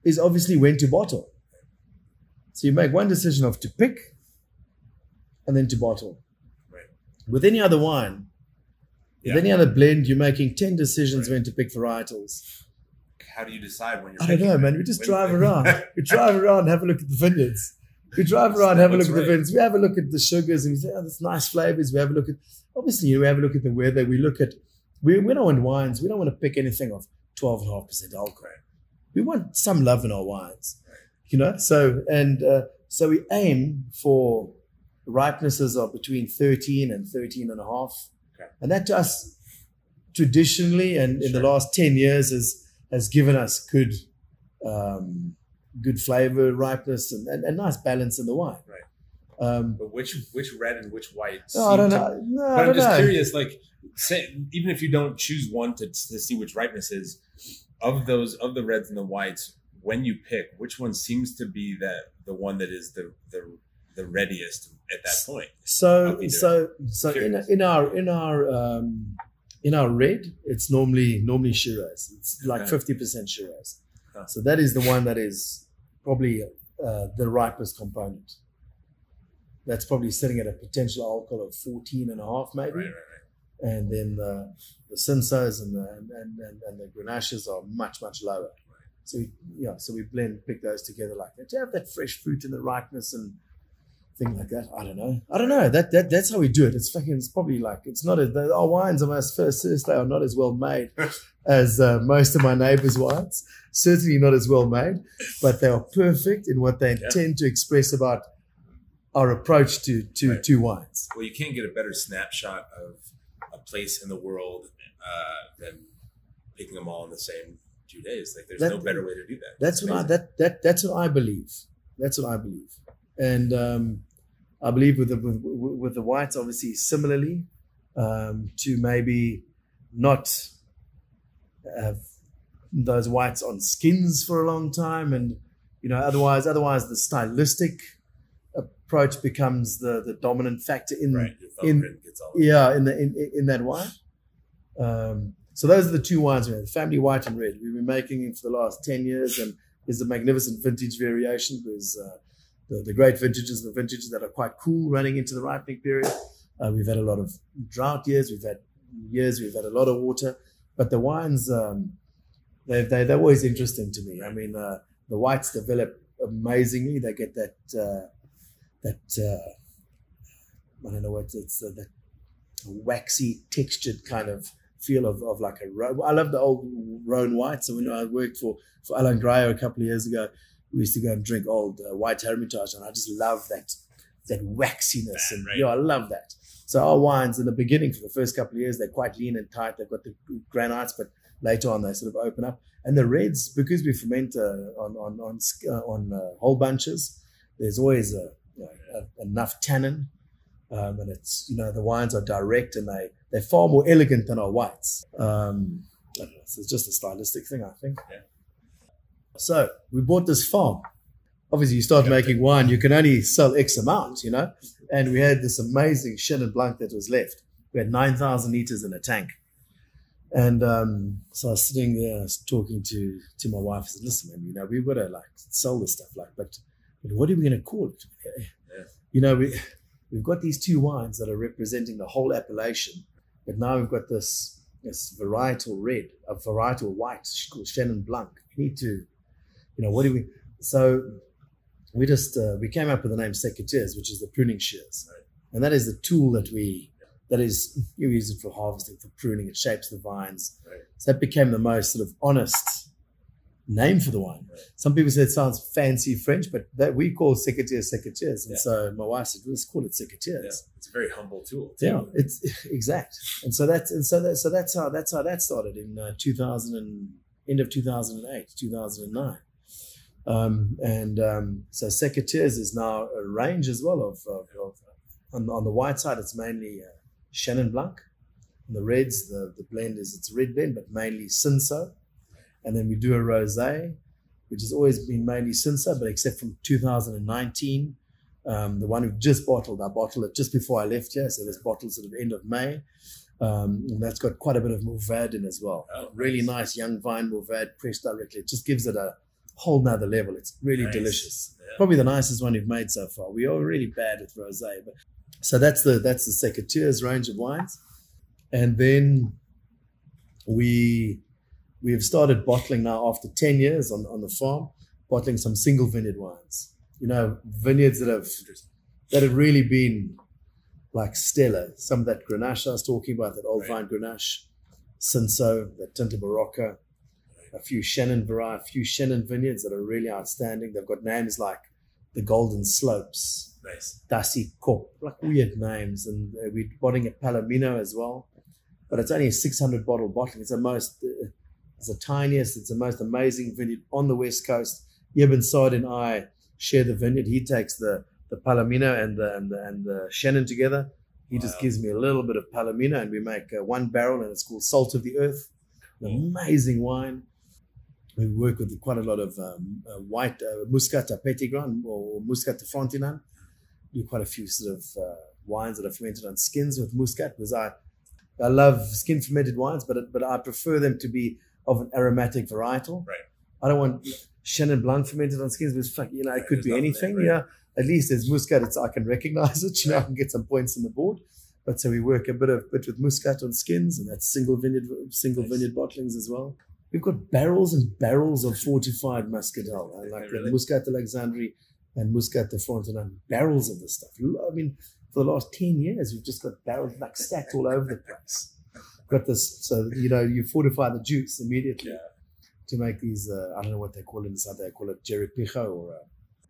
is obviously when to bottle. So you make one decision of to pick and then to bottle. Right. With any other wine, with any other blend, you're making 10 decisions Right. when to pick varietals. How do you decide when you're? I don't know, man. We just drive around. We drive around, have a look at the vineyards. We drive around, have a look at the vineyards. We have a look at the sugars and we say, oh, that's nice flavors. We have a look at, obviously, you know, we have a look at the weather. We look at, we, we don't want wines. We don't want to pick anything of 12.5% alcohol. We want some love in our wines, you know? So, and uh, so we aim for ripenesses of between 13 and 13 and a half. Okay. And that to us, traditionally, and in the last 10 years, has, has given us good, um, good flavor, ripeness, and, and, and nice balance in the wine. Right. Um, But which which red and which white? no, I don't to- know. No, But I'm just know. curious, like, say, even if you don't choose one to, to see which ripeness is, of those of the reds and the whites, when you pick, which one seems to be that the one that is the the the readiest at that point? So I'll be there. so so in, in our in our um, in our red, it's normally normally Shiraz. It's like Okay. fifty percent Shiraz. Huh. So that is the one that is probably uh, the ripest component. That's probably sitting at a potential alcohol of 14 and a half, maybe. Right, right, right. And then the, the Cinsaults and the, and, and, and the Grenaches are much, much lower. So, we, yeah, so we blend, pick those together like that. To have that fresh fruit and the ripeness and thing like that. I don't know. I don't know. That, that That's how we do it. It's fucking, it's probably like, it's not, a, the, our wines, I must first, they are not as well made as uh, most of my neighbors' wines. Certainly not as well made, but they are perfect in what they Yeah. intend to express about our approach to, to, Right. to wines. Well, you can't get a better snapshot of a place in the world uh, than picking them all in the same two days. Like, there's That- no better way to do that. That's what I, that that that's what I believe. That's what I believe, and um, I believe with the with, with the whites obviously similarly um, to maybe not have those whites on skins for a long time, and you know otherwise otherwise the stylistic approach becomes the the dominant factor in right. In- thumbprint gets all yeah, in the in, in that wine. Um, so those are the two wines we have: the Family White and Red. We've been making it for the last ten years, and there's a magnificent vintage variation. There's uh, the, the great vintages, the vintages that are quite cool, running into the ripening period. Uh, we've had a lot of drought years. We've had years. We've had a lot of water, but the wines um, they they they're always interesting to me. I mean, uh, the whites develop amazingly. They get that uh, that uh, I don't know what it's uh, that waxy textured kind of feel of, of like a. I love the old Rhone white. So when I worked for, for Alain Graillot a couple of years ago, we used to go and drink old uh, white Hermitage, and I just love that that waxiness, and Right. yeah, I love that. So our wines in the beginning, for the first couple of years, they're quite lean and tight. They've got the granites, but later on they sort of open up. And the reds, because we ferment uh, on on on, uh, on uh, whole bunches, there's always a, a, enough tannin, um, and it's you know the wines are direct and they they're far more elegant than our whites. Um, I don't know, so it's just a stylistic thing, I think. Yeah. So we bought this farm. Obviously, you start making wine, you can only sell X amount, you know. And we had this amazing Chenin Blanc that was left. We had nine thousand liters in a tank. And um, so I was sitting there, I was talking to to my wife. I said, "Listen, man, you know, we gotta like sell this stuff, like, but, but what are we gonna call it? Yeah. You know, we we've got these two wines that are representing the whole appellation, but now we've got this this varietal red, a varietal white called Chenin Blanc. We need to, you know, what do we? So we just uh, we came up with the name secateurs, which is the pruning shears, Right. and that is the tool that we that is you use it for harvesting, for pruning. It shapes the vines. Right. So that became the most sort of honest name for the wine. Right. Some people say it sounds fancy French, but that we call secateurs secateurs, And Yeah. so my wife said, let's call it secatiers. Yeah. It's a very humble tool. Too. Yeah, it's exact. And so that's and so that so that's how that's how that started in uh, 2000 and end of 2008, 2009. Um, and um, so Secateurs is now a range as well of, of, of on, on the white side it's mainly uh, Chenin Blanc. On the reds, the, the blend is it's red blend, but mainly Cinsault. And then we do a rosé, which has always been mainly Cinsault, but except from 2019, um, the one we've just bottled, I bottled it just before I left here, so this bottle's at the end of May. Um, and that's got quite a bit of Mourvedre in as well. Oh, really nice. nice young vine Mourvedre pressed directly. It just gives it a whole nother level. It's really Nice. delicious. Yeah. Probably the nicest one you've made so far. We are really bad with rosé, but so that's the that's the Secateurs range of wines, and then we we have started bottling now after ten years on on the farm, bottling some single vineyard wines. You know, vineyards that have that have really been like stellar. Some of that Grenache I was talking about, that old Right. vine Grenache, Cinsault, that Tinta Barocca, a few Chenin variety, a few Chenin vineyards that are really outstanding. They've got names like the Golden Slopes, Nice. Dasi Kop, like weird names. And uh, we're bottling at Palomino as well. But it's only a 600 bottle bottling. It's the most, uh, it's the tiniest, it's the most amazing vineyard on the West Coast. Eben Sadie and I share the vineyard. He takes the, the Palomino and the, and the, and the Chenin together. He just gives me a little bit of Palomino and we make uh, one barrel and it's called Salt of the Earth. An amazing wine. We work with quite a lot of um, uh, white uh, Muscat Petit or Muscat de Frontignan. Do quite a few sort of uh, wines that are fermented on skins with Muscat because I, I love skin fermented wines, but but I prefer them to be of an aromatic varietal. Right. I don't want Chenin Blanc fermented on skins because fuck, you know it Right, could be anything. there, right. Yeah, at least there's Muscat. It's I can recognize it. You know, I can get some points on the board. But so we work a bit of bit with Muscat on skins, and that's single vineyard single Nice. vineyard bottlings as well. We've got barrels and barrels of fortified muscadel, uh, like Really? the Muscat Alexandrie and Muscat de Frontignan. Barrels of this stuff. I mean, for the last ten years, we've just got barrels like stacked all over the place. Got this, so you know, you fortify the juice immediately Yeah. to make these. Uh, I don't know what they call it in South. They call it Jeripijo or, uh,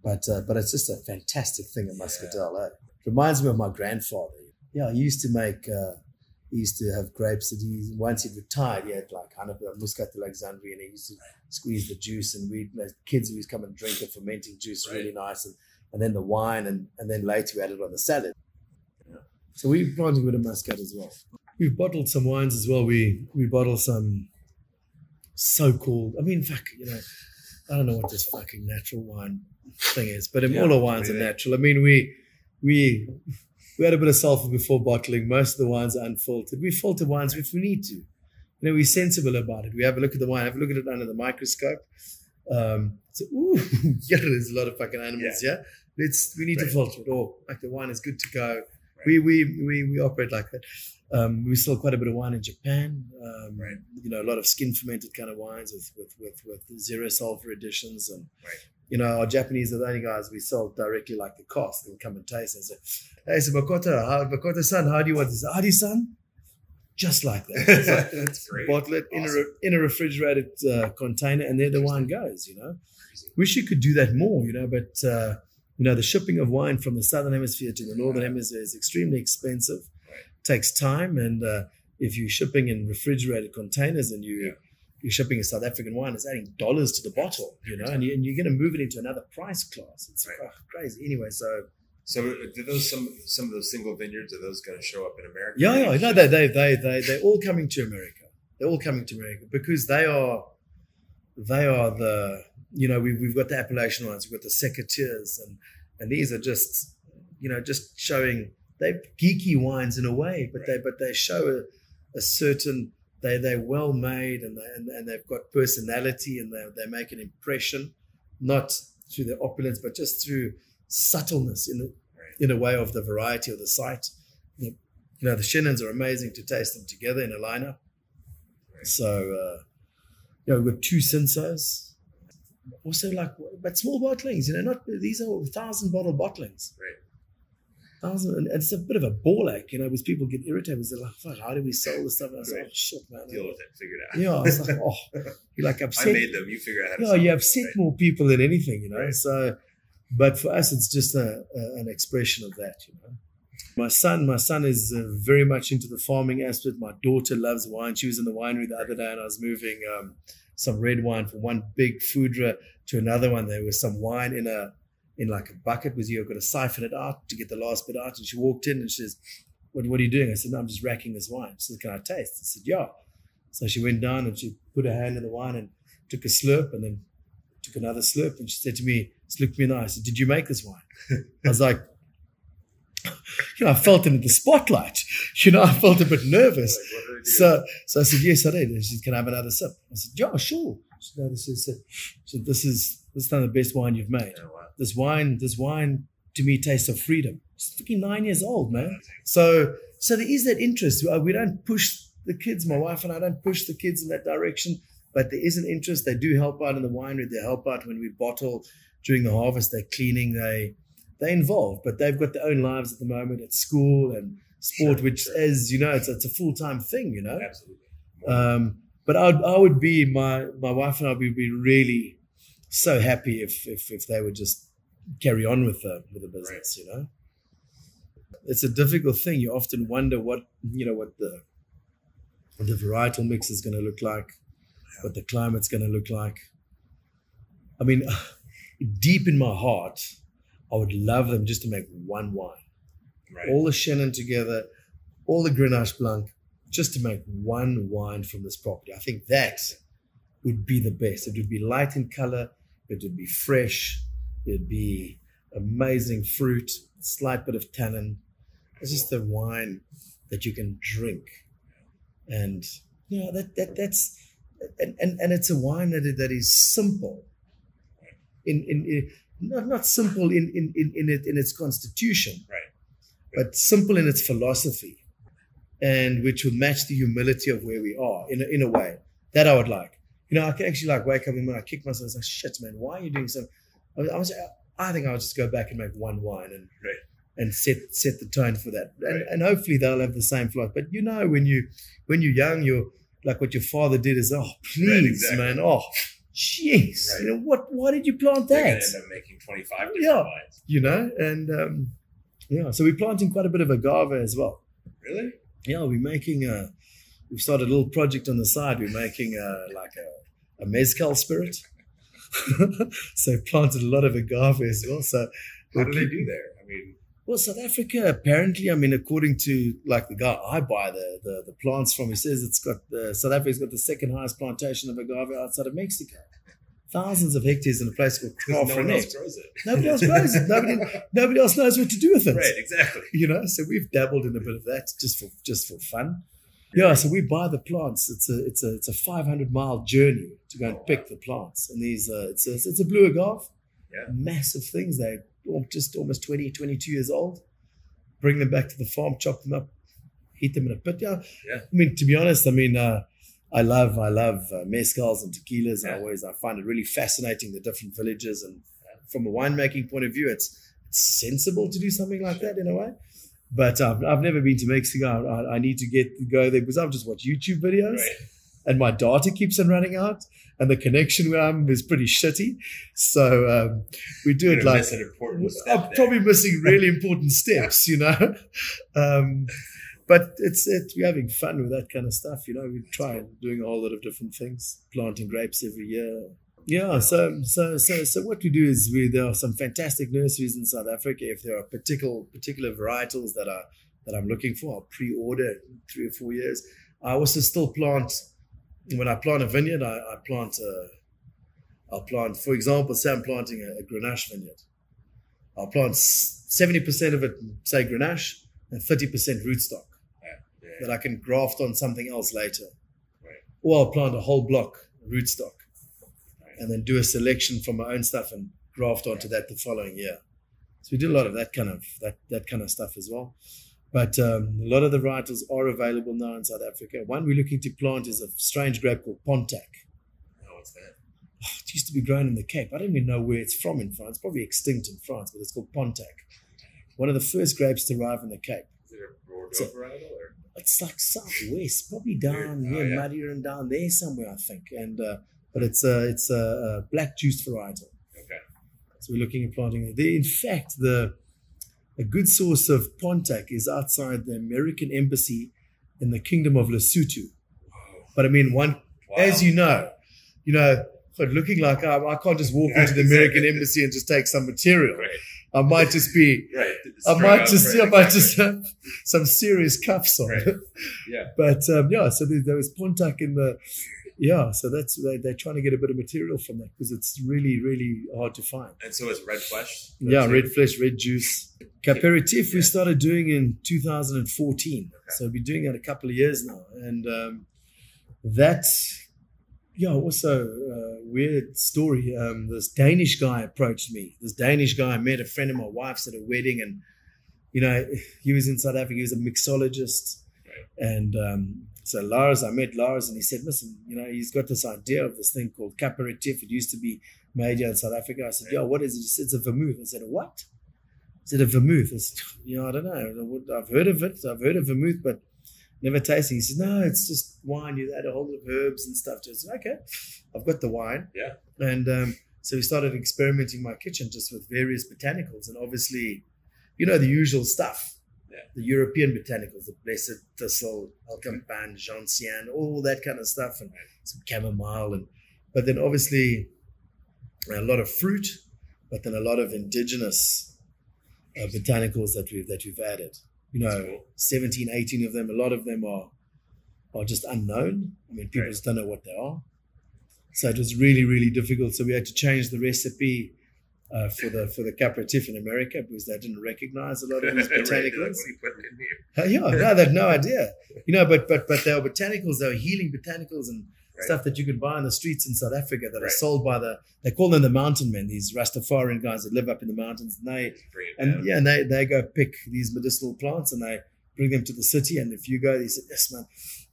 but uh, but it's just a fantastic thing, a muscadel. Eh? Reminds me of my grandfather. Yeah, he used to make. He used to have grapes that he once he retired, he had like kind of Muscat Alexandria, and he used to squeeze the juice, and we as kids we used to come and drink the fermenting juice, Right. really nice, and and then the wine, and and then later we added on the salad. Yeah. So we planted with a muscat as well. We've bottled some wines as well. We we bottle some so-called. I mean, fuck, you know, I don't know what this fucking natural wine thing is, but Yeah, all our wines are natural. I mean, we we we had a bit of sulfur before bottling. Most of the wines are unfiltered. We filter wines if we need to. You know, we're sensible about it. We have a look at the wine, have a look at it under the microscope. Um, so, ooh, yeah, there's a lot of fucking animals. Yeah, let's we need to filter it. Or like the wine is good to go. We, we we we operate like that. Um, we sell quite a bit of wine in Japan. Um, Right. You know, a lot of skin fermented kind of wines with with with, with zero sulfur additions and. Right. You know, our Japanese are the only guys we sell directly like the cost. They'll come and taste and say, "Hey, so Makoto, how, Makoto san, how do you want this? Adi san?" Just like that. That's great. bottle it in a re- in a refrigerated uh, container, and there the wine goes. You know, wish you could do that more. You know, but uh, you know the shipping of wine from the southern hemisphere to the northern hemisphere is extremely expensive. Right. Takes time, and uh, if you're shipping in refrigerated containers and you Yeah. You're shipping a South African wine, it's adding dollars to the bottle. You know, and, you, and you're going to move it into another price class. It's Right. uh, crazy. Anyway, so So, do those some some of those single vineyards are those going to show up in America? Yeah, yeah, no, they, they, they, they, they're all coming to America. They're all coming to America because they are, they are the, you know, we've, we've got the appellation ones, we've got the Secateurs, and and these are just, you know, just showing they're geeky wines in a way, but they but they show a, a certain they they're well made and they, and, and they've got personality and they they make an impression, not through their opulence, but just through subtleness in the in a way of the variety of the site. You know, the Chenins are amazing to taste them together in a lineup. So, uh, you know, we've got two Cinsaults. Also, like, but small bottlings, you know, not these are thousand bottle bottlings. Right. Thousand, and it's a bit of a ball ache, you know, because people get irritated. They're like, "Fuck, how do we sell this stuff?" And I was like, Right. "Oh shit, man!" Deal with it. Figure it out. Yeah, I was like, "Oh, you like I upset." made them. You figure out how to. Sell you upset Right. more people than anything, you know. Right. So, but for us, it's just a, a, an expression of that, you know. My son, my son is uh, very much into the farming aspect. My daughter loves wine. She was in the winery the other day, and I was moving um, some red wine from one big foudre to another one. There was some wine in a in like a bucket because you. I've got to siphon it out to get the last bit out. And she walked in and she says, "What, what are you doing?" I said, "No, I'm just racking this wine." She said, "Can I taste?" I said, "Yeah." So she went down and she put her hand in the wine and took a slurp and then took another slurp and she said to me, she looked me in the eye, I said, Did you make this wine? I was like, you know, I felt in the spotlight. You know, I felt a bit nervous. Like, what do I do? So so I said, Yes, I did. And she said, Can I have another sip? I said, Yeah, sure. She said, no, this is uh, she said, This is this is not the best wine you've made. Oh, wow. This wine, this wine to me tastes of freedom. She's fucking nine years old, man. So so there is that interest. Uh, We don't push the kids, my wife and I don't push the kids in that direction, but there is an interest. They do help out in the winery. They help out when we bottle during the harvest. They're cleaning. They they're involved, but they've got their own lives at the moment at school and sport, Sure, which sure. as you know, it's, it's a full time thing. You know, Absolutely. um, but I would, I would be my my wife and I would be really so happy if if, if they would just carry on with the with the business. You know, it's a difficult thing. You often wonder what you know what the what the varietal mix is going to look like, what the climate's going to look like. I mean, deep in my heart, I would love them just to make one wine right. all the Chenin together, all the Grenache Blanc, just to make one wine from this property. I think that would be the best. It would be light in color, it would be fresh, it'd be amazing fruit, slight bit of tannin. It's just a wine that you can drink. And you know, that that that's and, and, and it's a wine that, that is simple. In, in, in not, not simple in, in, in, in, it, in its constitution, Right. but simple in its philosophy, and which would match the humility of where we are in a, in a way that I would like. You know, I can actually like wake up and when I kick myself, I was like, shit, man, why are you doing so? I was, I, was, I think I'll just go back and make one wine and Right. and set set the tone for that, and, Right. and hopefully they'll have the same philosophy. But you know, when you when you're young, you're like what your father did is, oh please, exactly. man, oh jeez, Right. you know what? Why did you plant They're that? end up making 25 different Yeah. wines. You know, and um, yeah, so we're planting quite a bit of agave as well. Really? Yeah, we're making a. We've started a little project on the side. We're making a like a, a mezcal spirit. so planted a lot of agave as well. So How do they do there? I mean, Well, South Africa apparently, I mean, according to like the guy I buy the the, the plants from, he says it's got the South Africa's got the second highest plantation of agave outside of Mexico. Thousands of hectares in a place called because no one else grows it. Nobody else grows it. Nobody, nobody else knows what to do with it. Right, exactly. You know, so we've dabbled in a bit of that just for just for fun. Yeah, so we buy the plants. It's a it's a it's a 500 mile journey to go and Oh, pick the plants. And these uh, it's a it's a blue agave. Yeah. Massive things. They're just almost 20, 22 years old. Bring them back to the farm, chop them up, heat them in a pit. Yeah. Yeah. I mean, to be honest, I mean, uh, I love I love uh, mezcals and tequilas. I Yeah. always I find it really fascinating the different villages and from a winemaking point of view, it's it's sensible to do something like that in a way. But I've, I've never been to Mexico. I, I need to get go there because I've just watched YouTube videos Right. and my data keeps on running out and the connection where I'm is pretty shitty. So um, we do You're it like I'm probably missing really important steps, you know. Um, but it's it, we're having fun with that kind of stuff, you know. We try doing a whole lot of different things, planting grapes every year. Yeah, so so so so what we do is we there are some fantastic nurseries in South Africa. If there are particular particular varietals that are that I'm looking for, I'll pre-order in three or four years. I also still plant when I plant a vineyard. I, I plant a, I'll plant, for example, say I'm planting a, a Grenache vineyard. I'll plant seventy percent of it, say Grenache, and thirty percent rootstock Yeah, yeah, that I can graft on something else later. Right. Or I'll plant a whole block rootstock. And then do a selection from my own stuff and graft onto that the following year. So we did a lot of that kind of that that kind of stuff as well. But um, a lot of the varietals are available now in South Africa. One we're looking to plant is a strange grape called Pontac. Oh, what's that? It used to be grown in the Cape. I don't even know where it's from in France. Probably extinct in France, but it's called Pontac. one of the first grapes to arrive in the Cape. Is it a Bordeaux So- varietal or? It's like southwest, probably down Oh, near yeah. Muddier and down there somewhere, I think. And uh, but it's a it's a, a black juice varietal. Okay. So we're looking at planting it. There, in fact, the a good source of Pontac is outside the American embassy in the Kingdom of Lesotho. But I mean, one Wow. as you know, you know, but looking like I, I can't just walk Yeah, into the American exactly. embassy and just take some material. Right. I might just be, Right. I might just, right, I might just have some serious cuffs on. Yeah. But um, yeah, so there, there was Pontac in the, yeah, so that's they, they're trying to get a bit of material from that because it's really, really hard to find. And so it's red flesh. Yeah, red it? flesh, red juice. Caperitif we started doing in 2014. Okay. So we've been doing it a couple of years now. And um, that, yeah, also uh, weird story. Um, this Danish guy approached me. This Danish guy met a friend of my wife's at a wedding and, you know, he was in South Africa. He was a mixologist. Right. And um, so Lars, I met Lars and he said, listen, you know, he's got this idea of this thing called Caperitif. It used to be made here in South Africa. I said, yo, what is it? He said, it's a vermouth. I said, what? Said, a vermouth. I said, you know, I don't know. I've heard of it. I've heard of vermouth, but never tasting. He said, no, it's just wine. You add a whole lot of herbs and stuff to it. I said, okay, I've got the wine. Yeah. And um, so we started experimenting in my kitchen just with various botanicals. And obviously, you know, the usual stuff. Yeah. The European botanicals, the blessed thistle, elecampane, gentian, all that kind of stuff, and some chamomile, and but then obviously a lot of fruit, but then a lot of indigenous uh, botanicals that we've that we've added. You know, cool. 17, 18 of them. A lot of them are are just unknown. I mean, people Right. just don't know what they are. So it was really, really difficult. So we had to change the recipe uh, for the for the Caperitif in America because they didn't recognize a lot of these Right, like, botanicals. what you putting in here? Uh, yeah, no, they had no idea. You know, but but but they were botanicals. They were healing botanicals and Right. stuff that you can buy on the streets in South Africa that are sold by the. They call them the mountain men. These Rastafarian guys that live up in the mountains. And they Just bring it and down. yeah, and they they go pick these medicinal plants and they bring them to the city. And if you go, they said, "Yes, man."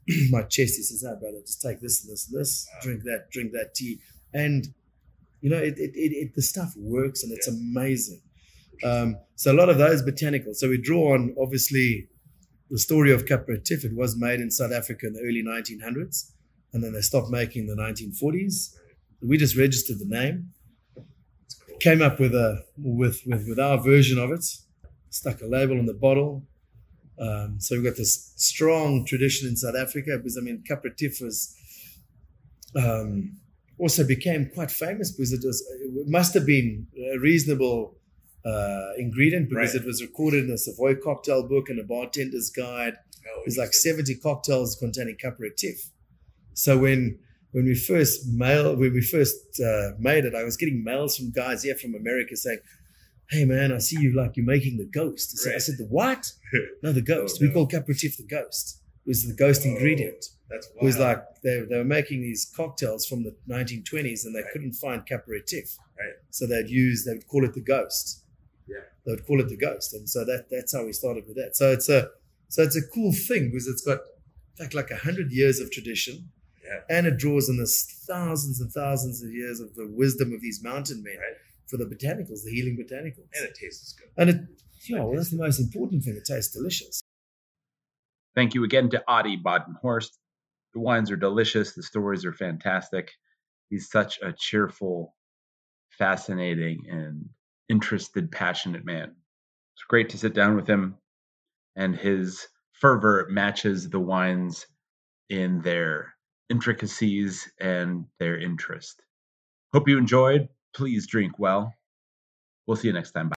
My chest. He says, "No, brother, just take this and this and this. Wow. Drink that. Drink that tea." And you know, it it, it, the stuff works and it's Yeah. amazing. Um, so a lot of those botanicals. So we draw on obviously the story of Caperitif. It was made in South Africa in the early 1900s, and then they stopped making in the 1940s. We just registered the name, cool. came up with a with with, with our version of it, stuck a label on the bottle. Um, so we've got this strong tradition in South Africa because I mean Capra Caperitif was um, also became quite famous because it was it must have been a reasonable uh, ingredient because Right. it was recorded in a Savoy cocktail book and a bartender's guide. Oh, There's like 70 cocktails containing Caperitif. So when when we first mail when we first uh, made it, I was getting mails from guys here from America saying, "Hey man, I see you like you're making the ghost." I said, I said "The what? No, the ghost. Oh, We call Caperitif the ghost. Was the ghost ingredient. That's It was like they, they were making these cocktails from the 1920s and they Right. couldn't find Caperitif. Right. So they'd use, they would call it the ghost. Yeah. They would call it the ghost. And so that that's how we started with that. So it's a so it's a cool thing because it's got in fact like a hundred years of tradition. Yeah. And it draws on this thousands and thousands of years of the wisdom of these mountain men Right. for the botanicals, the healing botanicals. and it tastes good. And it, yeah, well, that's the most important thing. It tastes delicious. Thank you again to Adi Badenhorst. The wines are delicious. The stories are fantastic. He's such a cheerful, fascinating, and interested, passionate man. It's great to sit down with him, and his fervor matches the wines in their intricacies and their interest. Hope you enjoyed. Please drink well. We'll see you next time. Bye.